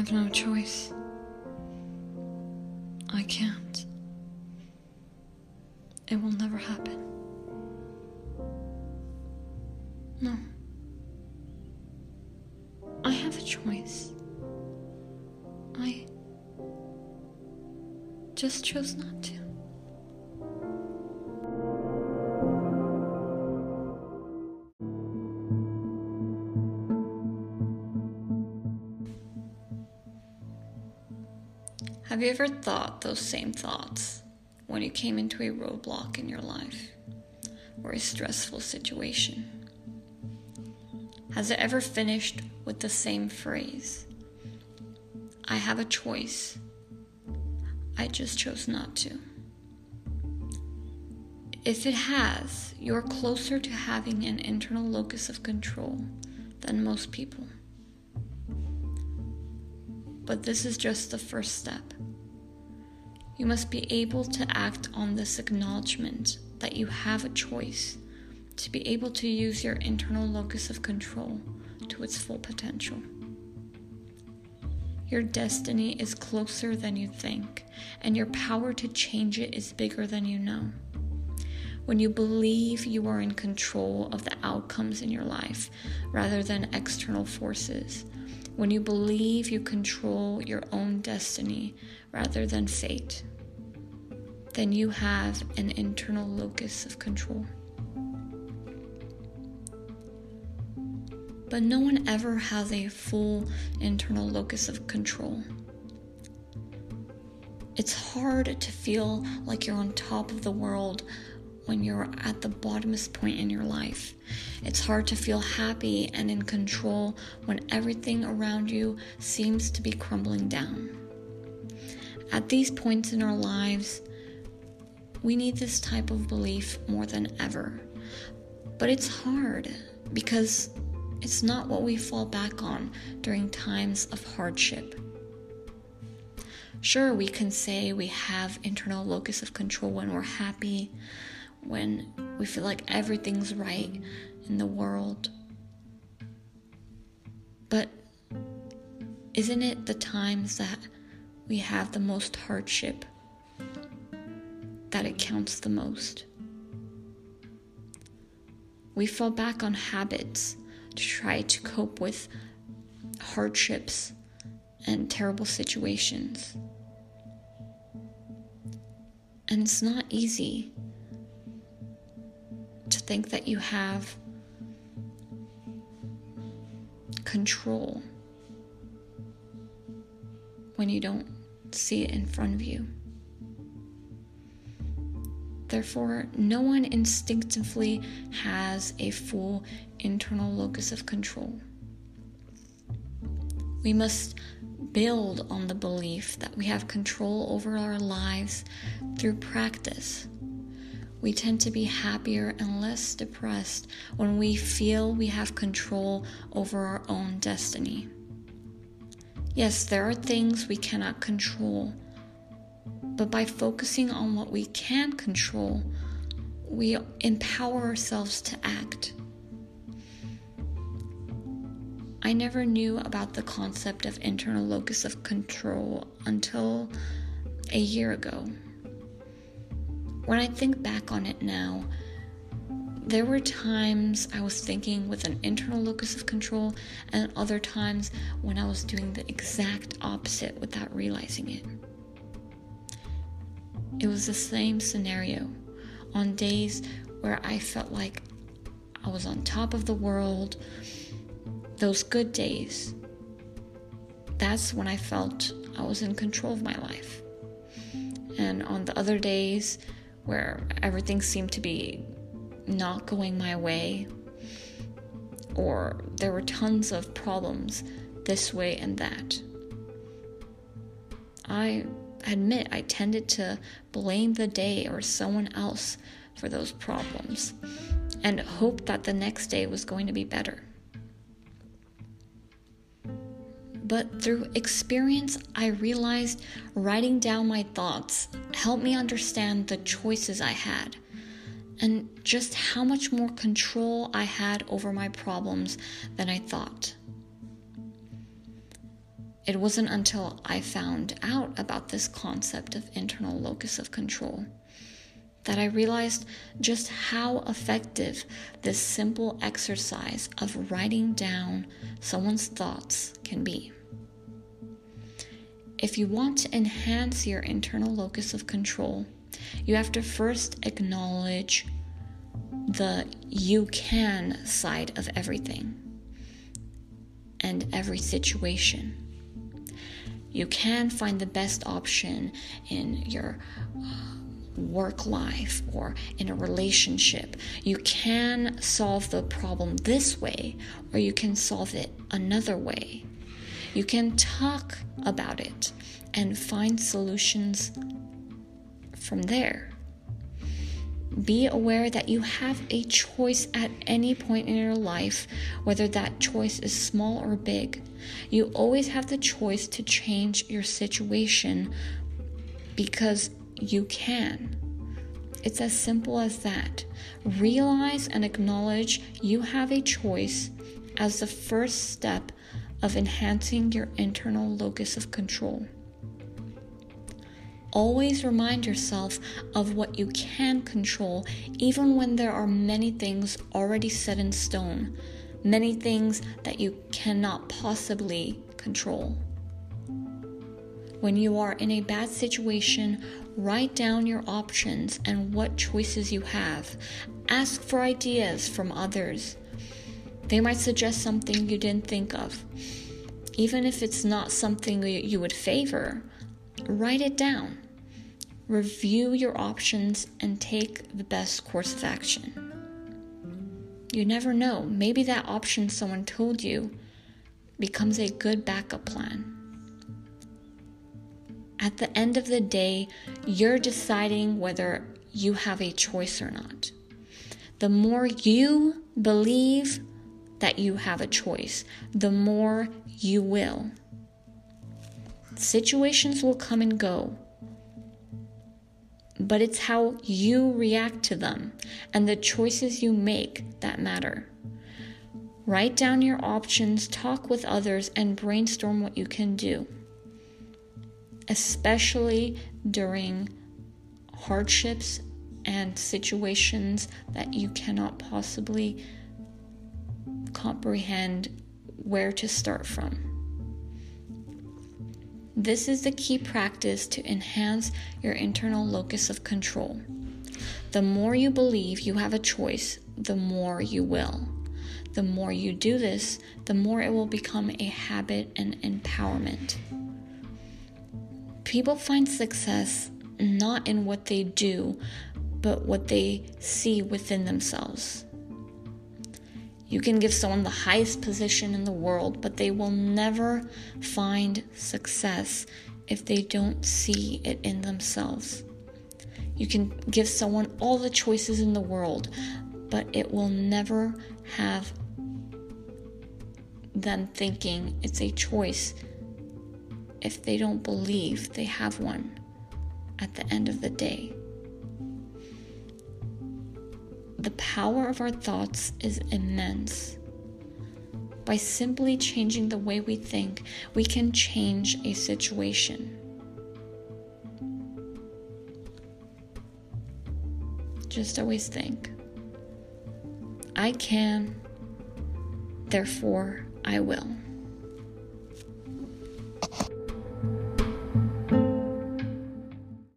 have no choice. I can't. It will never happen. No. I have a choice. I just chose not to. Have you ever thought those same thoughts when you came into a roadblock in your life or a stressful situation? Has it ever finished with the same phrase? I have a choice. I just chose not to. If it has, you're closer to having an internal locus of control than most people. But this is just the first step. You must be able to act on this acknowledgement that you have a choice to be able to use your internal locus of control to its full potential. Your destiny is closer than you think, and your power to change it is bigger than you know. When you believe you are in control of the outcomes in your life rather than external forces, when you believe you control your own destiny rather than fate, then you have an internal locus of control. but no one ever has a full internal locus of control. It's hard to feel like you're on top of the world when you're at the bottomest point in your life. It's hard to feel happy and in control when everything around you seems to be crumbling down. At these points in our lives, we need this type of belief more than ever. But it's hard because it's not what we fall back on during times of hardship. Sure, we can say we have internal locus of control when we're happy, when we feel like everything's right in the world. But isn't it the times that we have the most hardship that it counts the most? We fall back on habits to try to cope with hardships and terrible situations. And it's not easy think that you have control when you don't see it in front of you. Therefore, no one instinctively has a full internal locus of control. We must build on the belief that we have control over our lives through practice. We tend to be happier and less depressed when we feel we have control over our own destiny. Yes, there are things we cannot control but by focusing on what we can control, we empower ourselves to act. I never knew about the concept of internal locus of control until a year ago. When I think back on it now, there were times I was thinking with an internal locus of control, and other times when I was doing the exact opposite without realizing it. It was the same scenario on days where I felt like I was on top of the world, those good days. That's when I felt I was in control of my life. And on the other days where everything seemed to be not going my way, or there were tons of problems this way and that, I admit I tended to blame the day or someone else for those problems and hope that the next day was going to be better. But through experience, I realized writing down my thoughts helped me understand the choices I had and just how much more control I had over my problems than I thought. It wasn't until I found out about this concept of internal locus of control that I realized just how effective this simple exercise of writing down someone's thoughts can be. If you want to enhance your internal locus of control, you have to first acknowledge the you can side of everything and every situation. You can find the best option in your uh, work life or in a relationship. You can solve the problem this way, or you can solve it another way. You can talk about it and find solutions from there. Be aware that you have a choice at any point in your life, whether that choice is small or big. You always have the choice to change your situation because you can. It's as simple as that. Realize and acknowledge you have a choice as the first step of enhancing your internal locus of control. Always remind yourself of what you can control, even when there are many things already set in stone, many things that you cannot possibly control. When you are in a bad situation, write down your options and what choices you have. Ask for ideas from others. They might suggest something you didn't think of. Even if it's not something you would favor, write it down. Review your options and take the best course of action. You never know, maybe that option someone told you becomes a good backup plan. At the end of the day, you're deciding whether you have a choice or not. The more you believe that you have a choice, the more you will. Situations will come and go, but it's how you react to them and the choices you make that matter. Write down your options, talk with others, and brainstorm what you can do especially during hardships and situations that you cannot possibly comprehend where to start from. This is the key practice to enhance your internal locus of control. The more you believe you have a choice, the more you will. The more you do this, the more it will become a habit and empowerment. People find success not in what they do, but what they see within themselves. You can give someone the highest position in the world, but they will never find success if they don't see it in themselves. You can give someone all the choices in the world, but it will never have them thinking it's a choice if they don't believe they have one at the end of the day. The power of our thoughts is immense. By simply changing the way we think, we can change a situation. Just always think I can, therefore I will.